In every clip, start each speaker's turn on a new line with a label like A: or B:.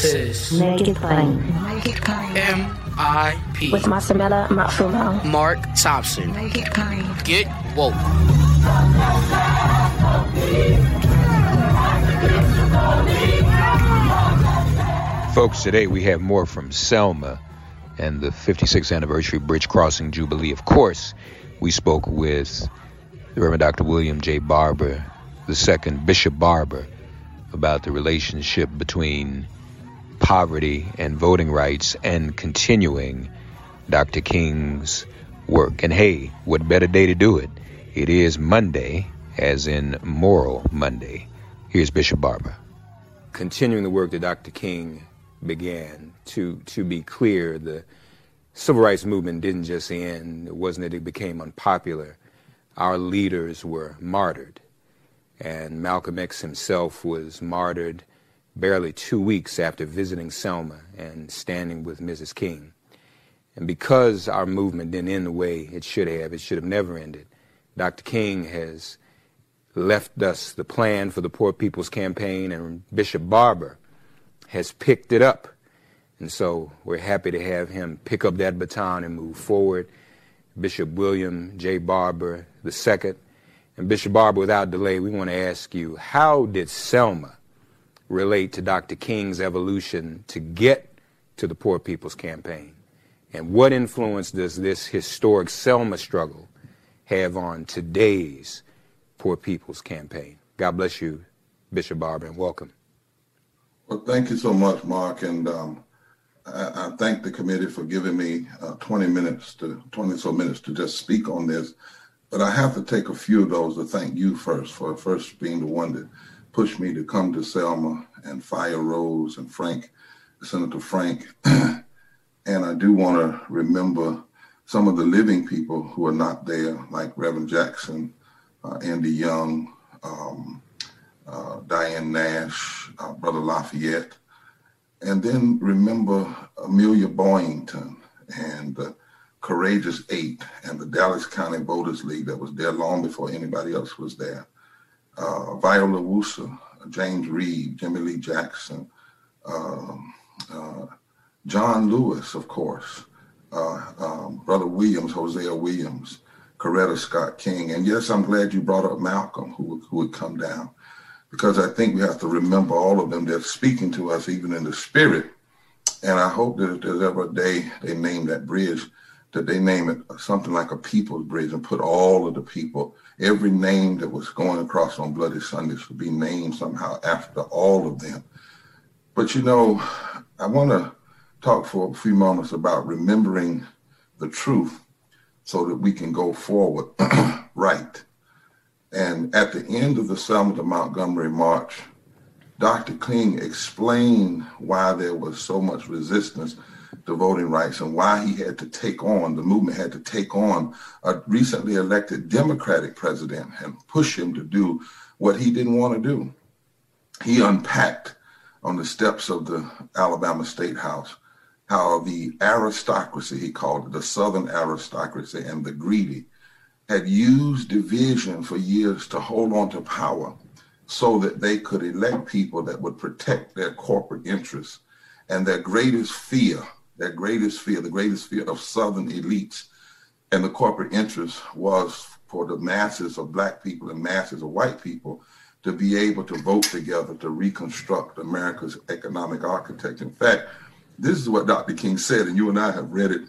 A: This is
B: Make It Plain.
A: Naked Plane. M.I.P.
B: With Masamela Matfumo.
A: Mark Thompson. Make It Plain. Get woke.
C: Folks, today we have more from Selma and the 56th anniversary Bridge Crossing Jubilee. Of course, we spoke with the Reverend Dr. William J. Barber, the second Bishop Barber, about the relationship between poverty and voting rights and continuing Dr. King's work. And hey, what better day to do it? It is Monday, as in Moral Monday. Here's Bishop Barber. Continuing the work that Dr. King began, to, to be clear, the civil rights movement didn't just end. It wasn't that it became unpopular. Our leaders were martyred. And Malcolm X himself was martyred barely two weeks after visiting Selma and standing with Mrs. King. And because our movement didn't end the way it should have, it should have never ended, Dr. King has left us the plan for the Poor People's Campaign, and Bishop Barber has picked it up. And so we're happy to have him pick up that baton and move forward. Bishop William J. Barber II. And Bishop Barber, without delay, we want to ask you, how did Selma relate to Dr. King's evolution to get to the Poor People's Campaign? And what influence does this historic Selma struggle have on today's Poor People's Campaign? God bless you, Bishop Barber, and welcome.
D: Well, thank you so much, Mark, and um, I, I, thank the committee for giving me uh, 20 minutes to 20 so minutes to just speak on this. But I have to take a few of those to thank you first for first being the one that pushed me to come to Selma and Faya Rose and Frank, Senator Frank. and I do want to remember some of the living people who are not there, like Reverend Jackson, uh, Andy Young, um, uh, Diane Nash, uh, Brother Lafayette. And then remember Amelia Boynton and the Courageous Eight and the Dallas County Voters League that was there long before anybody else was there uh, Viola Liuzzo, James Reeb, Jimmy Lee Jackson, um, uh, John Lewis, of course, uh, um, Brother Williams, Hosea Williams, Coretta Scott King. And yes, I'm glad you brought up Malcolm, who, who would come down, because I think we have to remember all of them. They're speaking to us even in the spirit. And I hope that if there's ever a day they name that bridge, that they name it something like a people's bridge and put all of the people every name that was going across on Bloody Sundays would be named somehow after all of them. But you know, I want to talk for a few moments about remembering the truth so that we can go forward right. And at the end of the Selma Montgomery March, Dr. King explained why there was so much resistance to voting rights and why he had to take on, the movement had to take on a recently elected Democratic president and push him to do what he didn't want to do. He unpacked on the steps of the Alabama State House how the aristocracy, he called it, the Southern aristocracy and the greedy, had used division for years to hold on to power so that they could elect people that would protect their corporate interests. And their greatest fear, their greatest fear, the greatest fear of Southern elites and the corporate interests was for the masses of black people and masses of white people to be able to vote together to reconstruct America's economic architecture. In fact, this is what Dr. King said, and you and I have read it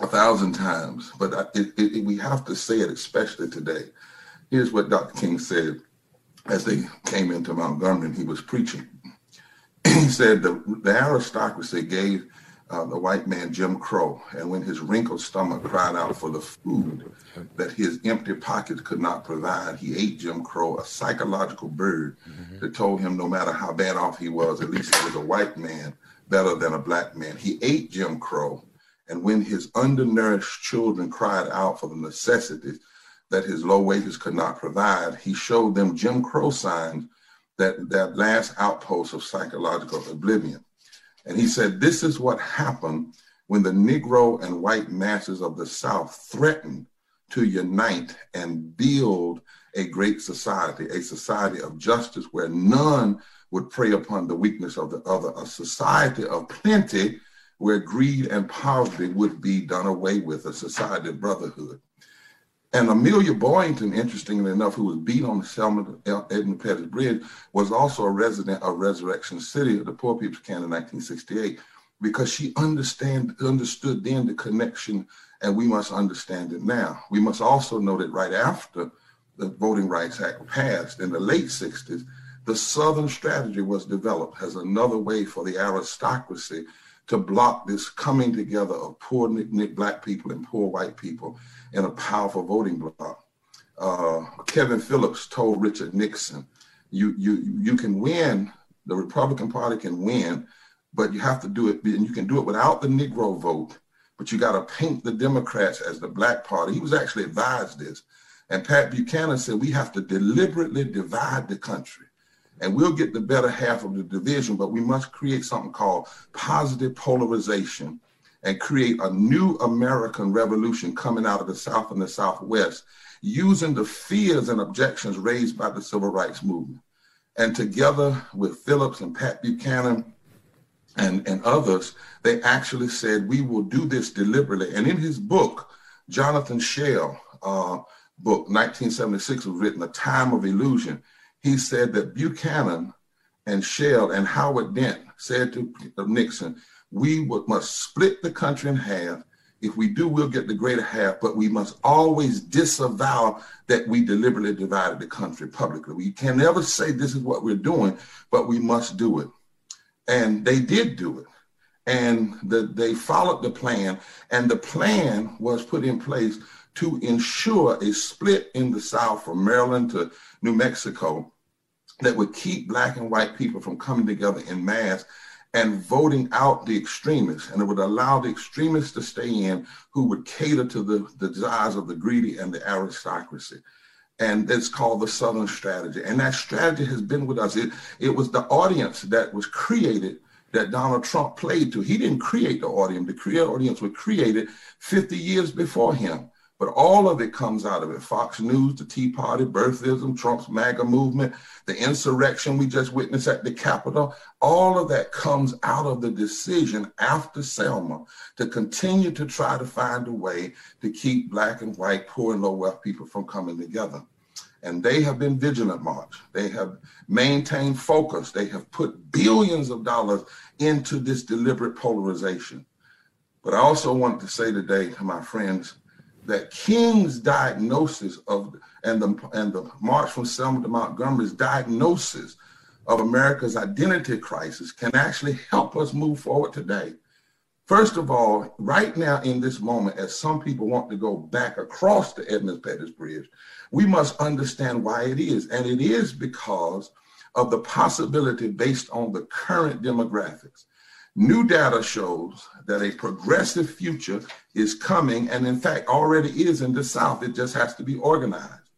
D: a thousand times, but it, it, we have to say it especially today. Here's what Dr. King said as they came into Montgomery and he was preaching. he said the, the aristocracy gave uh, the white man Jim Crow, and when his wrinkled stomach cried out for the food that his empty pockets could not provide, he ate Jim Crow, a psychological bird mm-hmm. that told him no matter how bad off he was, at least he was a white man better than a black man. He ate Jim Crow, and when his undernourished children cried out for the necessities that his low wages could not provide, he showed them Jim Crow signs that that last outpost of psychological oblivion. And he said, This is what happened when the Negro and white masses of the South threatened to unite and build a great society, a society of justice where none would prey upon the weakness of the other, a society of plenty where greed and poverty would be done away with, a society of brotherhood. And Amelia Boynton, interestingly enough, who was beat on the Selma Edmund Pettus Bridge, was also a resident of Resurrection City of the Poor People's Camp in 1968, because she understand, understood then the connection, and we must understand it now. We must also know that right after the Voting Rights Act passed in the late 60s, the Southern strategy was developed as another way for the aristocracy to block this coming together of poor black people and poor white people in a powerful voting bloc. Uh, Kevin Phillips told Richard Nixon, you, you, you can win, the Republican Party can win, but you have to do it, and you can do it without the Negro vote, but you got to paint the Democrats as the black party. He was actually advised this. And Pat Buchanan said, we have to deliberately divide the country and we'll get the better half of the division, but we must create something called positive polarization and create a new American revolution coming out of the South and the Southwest using the fears and objections raised by the civil rights movement. And together with Phillips and Pat Buchanan and, and others, they actually said, we will do this deliberately. And in his book, Jonathan Schell, uh, book, 1976, was written, A Time of Illusion he said that Buchanan and Shell and Howard Dent said to Nixon, we must split the country in half. If we do, we'll get the greater half, but we must always disavow that we deliberately divided the country publicly. We can never say this is what we're doing, but we must do it. And they did do it. And the, they followed the plan, and the plan was put in place to ensure a split in the South from Maryland to New Mexico that would keep black and white people from coming together in mass and voting out the extremists. And it would allow the extremists to stay in who would cater to the, the desires of the greedy and the aristocracy. And it's called the Southern strategy. And that strategy has been with us. It, it was the audience that was created that Donald Trump played to. He didn't create the audience. The audience was created 50 years before him. But all of it comes out of it. Fox News, the Tea Party, birthism, Trump's MAGA movement, the insurrection we just witnessed at the Capitol, all of that comes out of the decision after Selma to continue to try to find a way to keep black and white, poor and low wealth people from coming together. And they have been vigilant, March. They have maintained focus. They have put billions of dollars into this deliberate polarization. But I also want to say today to my friends, that King's diagnosis of and the and the march from Selma to Montgomery's diagnosis of America's identity crisis can actually help us move forward today. First of all, right now in this moment, as some people want to go back across the Edmund Pettus Bridge, we must understand why it is. And it is because of the possibility based on the current demographics New data shows that a progressive future is coming, and in fact, already is in the South. It just has to be organized.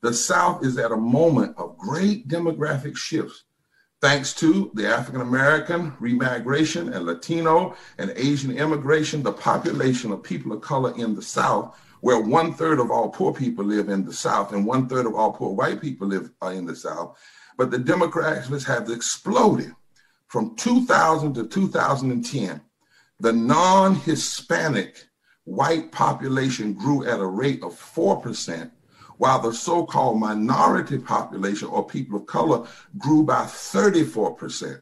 D: The South is at a moment of great demographic shifts Thanks to the African American remigration and Latino and Asian immigration, the population of people of color in the South, where one third of all poor people live in the South and one third of all poor white people live uh, in the South. But the demographics have exploded from 2000 to 2010. The non Hispanic white population grew at a rate of 4% while the so-called minority population or people of color grew by 34%.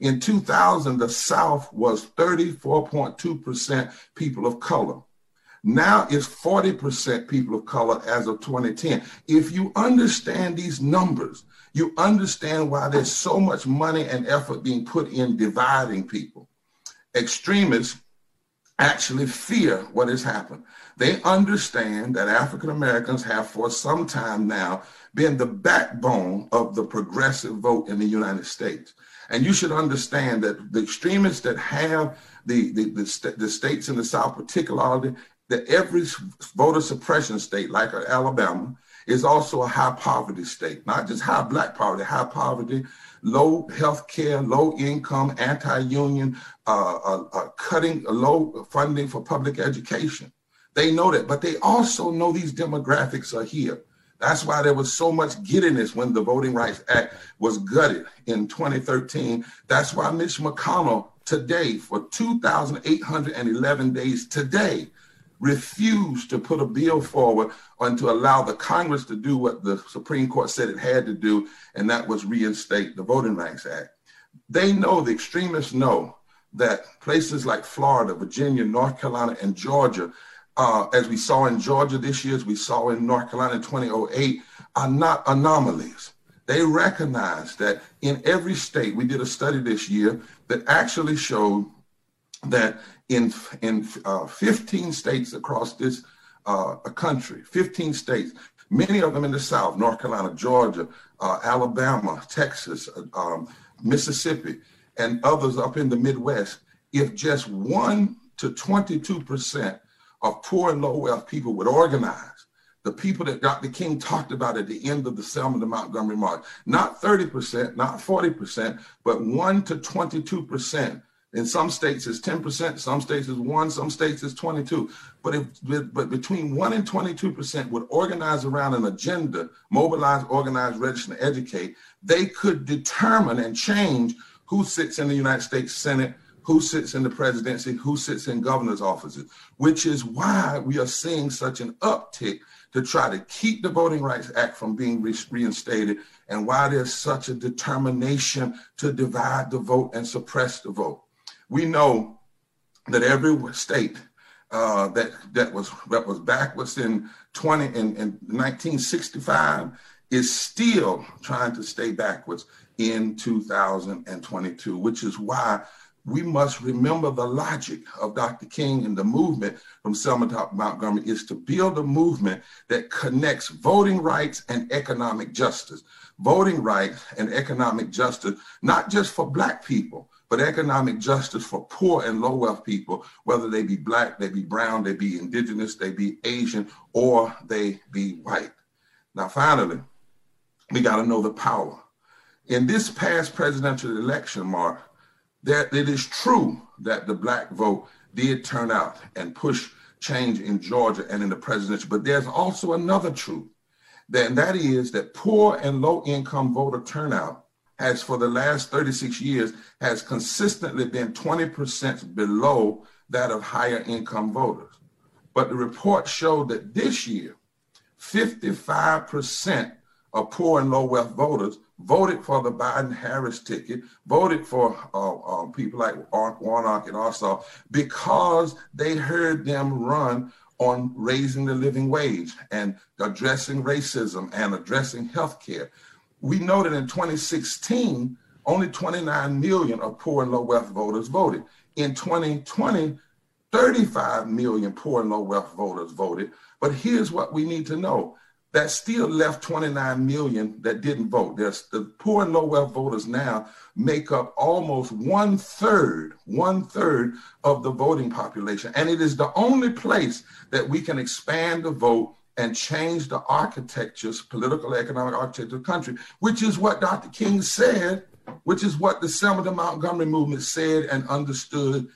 D: In 2000, the South was 34.2% people of color. Now it's 40% people of color as of 2010. If you understand these numbers, you understand why there's so much money and effort being put in dividing people. Extremists actually fear what has happened. They understand that African Americans have for some time now been the backbone of the progressive vote in the United States. And you should understand that the extremists that have the, the, the, the states in the South, particularly, that every voter suppression state, like Alabama, is also a high poverty state, not just high black poverty, high poverty, low health care, low income, anti-union, uh, uh, uh, cutting low funding for public education. They know that, but they also know these demographics are here. That's why there was so much giddiness when the Voting Rights Act was gutted in 2013. That's why Mitch McConnell today, for 2,811 days today, refused to put a bill forward and to allow the Congress to do what the Supreme Court said it had to do, and that was reinstate the Voting Rights Act. They know, the extremists know, that places like Florida, Virginia, North Carolina, and Georgia uh, as we saw in Georgia this year, as we saw in North Carolina in 2008, are not anomalies. They recognize that in every state, we did a study this year that actually showed that in, in uh, 15 states across this uh, country, 15 states, many of them in the South, North Carolina, Georgia, uh, Alabama, Texas, uh, um, Mississippi, and others up in the Midwest, if just 1 to 22 percent of poor and low wealth people would organize. The people that Dr. King talked about at the end of the Selma to Montgomery March, not 30%, not 40%, but 1 to 22%. In some states it's 10%, some states is 1, some states is 22. But if but between 1 and 22% would organize around an agenda, mobilize, organize, register, and educate, they could determine and change who sits in the United States Senate, who sits in the presidency, who sits in governor's offices, which is why we are seeing such an uptick to try to keep the Voting Rights Act from being re- reinstated and why there's such a determination to divide the vote and suppress the vote. We know that every state uh, that that was that was backwards in 20 in, in 1965 is still trying to stay backwards in 2022, which is why we must remember the logic of Dr. King and the movement from Selma to Montgomery is to build a movement that connects voting rights and economic justice. Voting rights and economic justice, not just for Black people, but economic justice for poor and low wealth people, whether they be Black, they be Brown, they be Indigenous, they be Asian, or they be white. Now, finally, we got to know the power. In this past presidential election, Mark, that it is true that the black vote did turn out and push change in Georgia and in the presidential, but there's also another truth, and that is that poor and low income voter turnout has for the last 36 years has consistently been 20% below that of higher income voters. But the report showed that this year, 55% of poor and low wealth voters voted for the Biden Harris ticket, voted for uh, uh, people like Warnock and Ossoff because they heard them run on raising the living wage and addressing racism and addressing health care. We know that in 2016, only 29 million of poor and low wealth voters voted. In 2020, 35 million poor and low wealth voters voted. But here's what we need to know that still left 29 million that didn't vote. There's the poor and low wealth voters now make up almost one third, one third of the voting population. And it is the only place that we can expand the vote and change the architectures, political, economic architecture of the country, which is what Dr. King said, which is what the Selma to Montgomery movement said and understood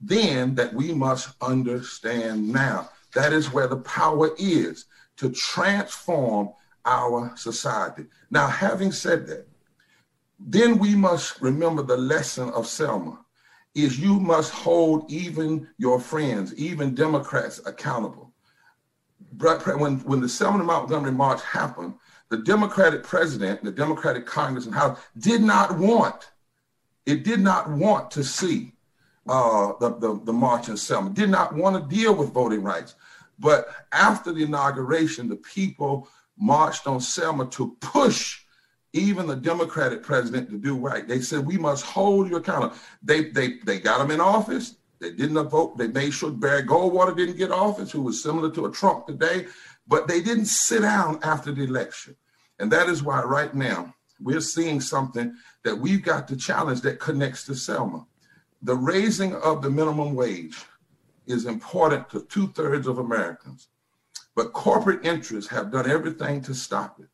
D: then that we must understand now. That is where the power is to transform our society. Now, having said that, then we must remember the lesson of Selma is you must hold even your friends, even Democrats accountable. When, when the Selma Montgomery March happened, the Democratic president, the Democratic Congress and House did not want, it did not want to see uh, the, the, the march in Selma, did not want to deal with voting rights. But after the inauguration, the people marched on Selma to push even the Democratic president to do right. They said, we must hold you accountable. They, they, they got him in office. They didn't vote. They made sure Barry Goldwater didn't get office, who was similar to a Trump today, but they didn't sit down after the election. And that is why right now we're seeing something that we've got to challenge that connects to Selma. The raising of the minimum wage is important to two thirds of Americans. But corporate interests have done everything to stop it.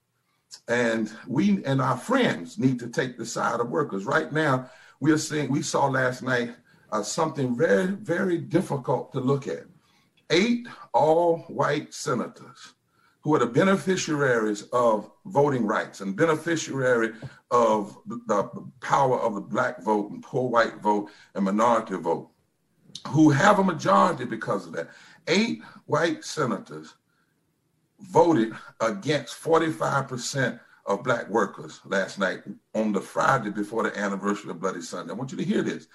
D: And we and our friends need to take the side of workers. Right now, we are seeing, we saw last night uh, something very, very difficult to look at. Eight all white senators who are the beneficiaries of voting rights and beneficiary of the, power of the black vote and poor white vote and minority vote who have a majority because of that. Eight white senators voted against 45% of black workers last night on the Friday before the anniversary of Bloody Sunday. I want you to hear this.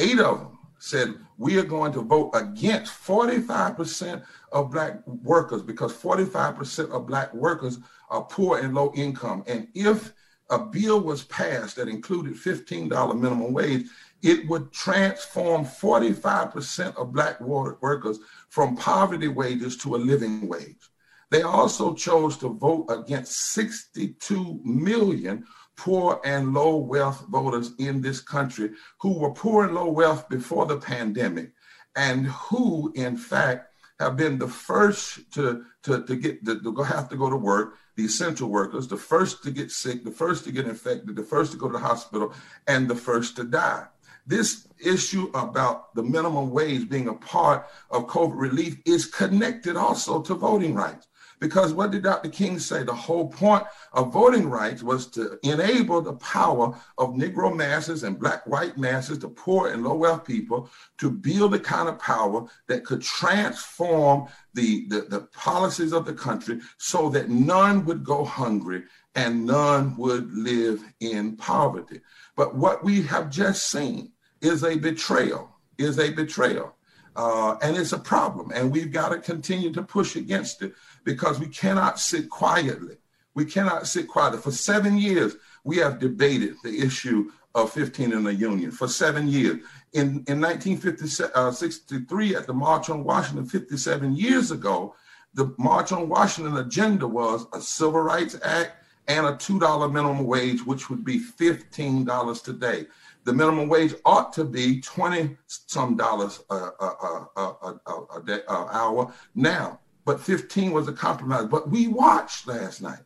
D: Eight of them said, we are going to vote against 45% of black workers because 45% of black workers are poor and low income. And if a bill was passed that included $15 minimum wage, it would transform 45% of Black workers from poverty wages to a living wage. They also chose to vote against 62 million poor and low wealth voters in this country who were poor and low wealth before the pandemic and who, in fact, have been the first to, to, to get to, to have to go to work, the essential workers, the first to get sick, the first to get infected, the first to go to the hospital, and the first to die. This issue about the minimum wage being a part of COVID relief is connected also to voting rights. Because what did Dr. King say? The whole point of voting rights was to enable the power of Negro masses and Black white masses, the poor and low wealth people, to build the kind of power that could transform the, the, the policies of the country so that none would go hungry and none would live in poverty. But what we have just seen is a betrayal, is a betrayal. Uh, and it's a problem. And we've got to continue to push against it because we cannot sit quietly. We cannot sit quietly. For seven years, we have debated the issue of 15 in the Union for seven years. In, in 1963, uh, at the March on Washington, 57 years ago, the March on Washington agenda was a Civil Rights Act and a $2 minimum wage, which would be $15 today. The minimum wage ought to be 20 some dollars a, a, a, a, day, hour now, but 15 was a compromise. But we watched last night.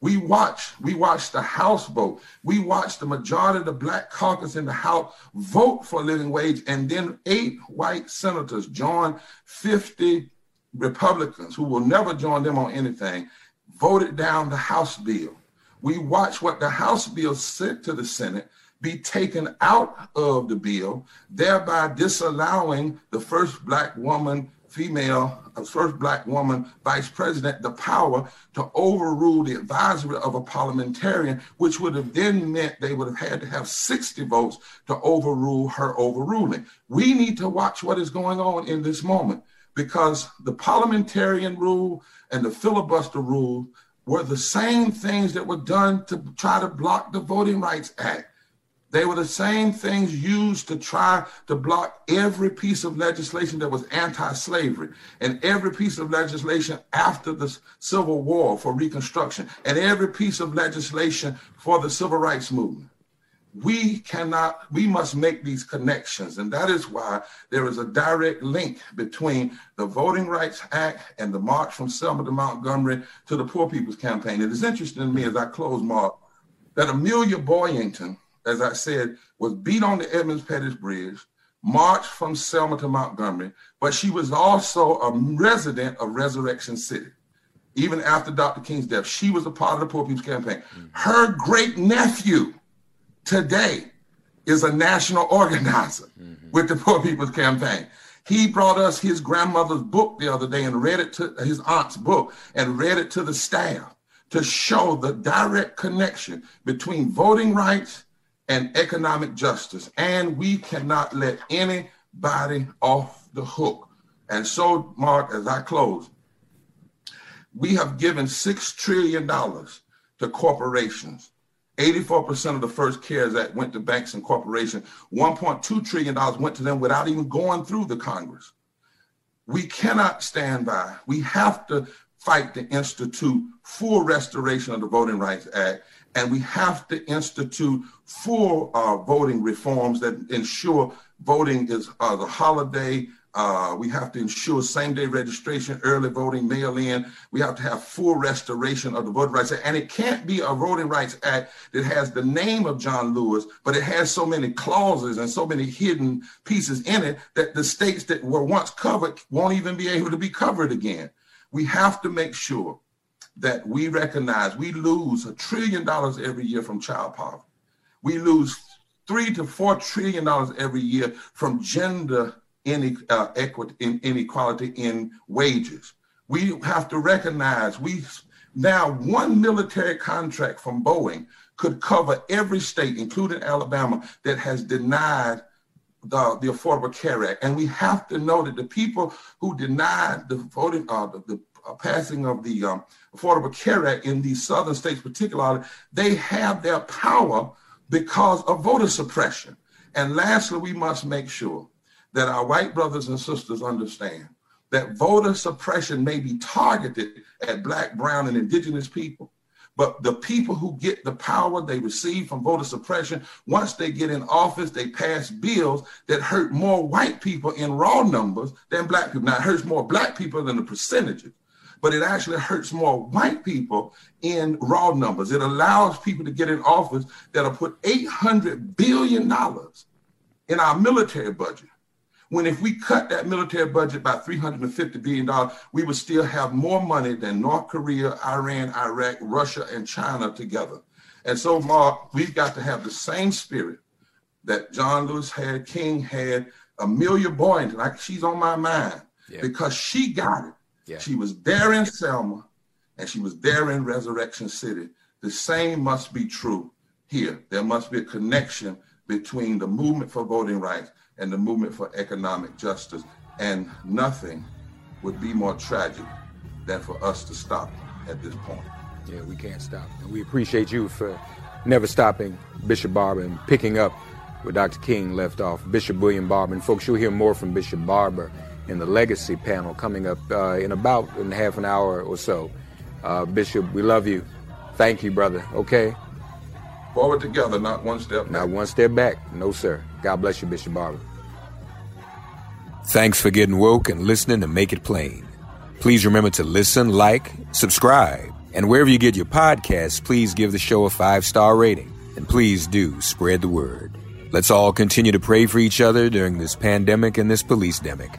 D: We watched, we watched the House vote. We watched the majority of the black caucus in the House vote for a living wage. And then eight white senators joined 50 Republicans who will never join them on anything, voted down the House bill we watched what the House bill sent to the Senate be taken out of the bill, thereby disallowing the first black woman, female, uh, first black woman vice president the power to overrule the advisory of a parliamentarian, which would have then meant they would have had to have 60 votes to overrule her overruling. We need to watch what is going on in this moment because the parliamentarian rule and the filibuster rule were the same things that were done to try to block the Voting Rights Act. They were the same things used to try to block every piece of legislation that was anti slavery and every piece of legislation after the Civil War for Reconstruction and every piece of legislation for the Civil Rights Movement. We cannot, we must make these connections. And that is why there is a direct link between the Voting Rights Act and the March from Selma to Montgomery to the Poor People's Campaign. It is interesting to me as I close, Mark, that Amelia Boynton, as I said, was beat on the Edmund Pettus Bridge, marched from Selma to Montgomery, but she was also a resident of Resurrection City. Even after Dr. King's death, she was a part of the Poor People's Campaign. Mm-hmm. Her great nephew today is a national organizer mm-hmm. with the Poor People's Campaign. He brought us his grandmother's book the other day and read it to his aunt's book and read it to the staff to show the direct connection between voting rights and economic justice. And we cannot let anybody off the hook. And so, Mark, as I close, we have given $6 trillion to corporations. 84% of the first CARES Act went to banks and corporations. $1.2 trillion went to them without even going through the Congress. We cannot stand by. We have to fight to institute full restoration of the Voting Rights Act and we have to institute full uh, voting reforms that ensure voting is uh, the holiday. Uh, we have to ensure same day registration, early voting, mail in. We have to have full restoration of the Voting Rights Act. And it can't be a Voting Rights Act that has the name of John Lewis, but it has so many clauses and so many hidden pieces in it that the states that were once covered won't even be able to be covered again. We have to make sure that we recognize we lose a trillion dollars every year from child poverty. We lose three to four trillion dollars every year from gender uh, inequality in wages. We have to recognize we now one military contract from Boeing could cover every state, including Alabama, that has denied the, the Affordable Care Act. And we have to know that the people who denied the voting, uh, the, the uh, passing of the um, Affordable Care Act in these southern states, particularly, they have their power because of voter suppression. And lastly, we must make sure that our white brothers and sisters understand that voter suppression may be targeted at Black, Brown, and Indigenous people. But the people who get the power they receive from voter suppression, once they get in office, they pass bills that hurt more white people in raw numbers than black people. Now, it hurts more black people than the percentages but it actually hurts more white people in raw numbers. It allows people to get in office that'll put $800 billion in our military budget. When if we cut that military budget by $350 billion, we would still have more money than North Korea, Iran, Iraq, Russia, and China together. And so, Mark, we've got to have the same spirit that John Lewis had, King had, Amelia Boynton, like she's on my mind yeah. because she got it. Yeah. She was there in Selma and she was there in Resurrection City. The same must be true here. There must be a connection between the movement for voting rights and the movement for economic justice. And nothing would be more tragic than for us to stop at this point.
C: Yeah, we can't stop. And we appreciate you for never stopping Bishop Barber and picking up where Dr. King left off. Bishop William Barber. And folks, you'll hear more from Bishop Barber in the legacy panel coming up uh, in about in half an hour or so. Uh, Bishop, we love you. Thank you, brother. Okay.
D: Forward together, not one step. Back.
C: Not one step back. No, sir. God bless you, Bishop Barber. Thanks for getting woke and listening to Make It Plain. Please remember to listen, like, subscribe, and wherever you get your podcasts, please give the show a five star rating. And please do spread the word. Let's all continue to pray for each other during this pandemic and this police demic.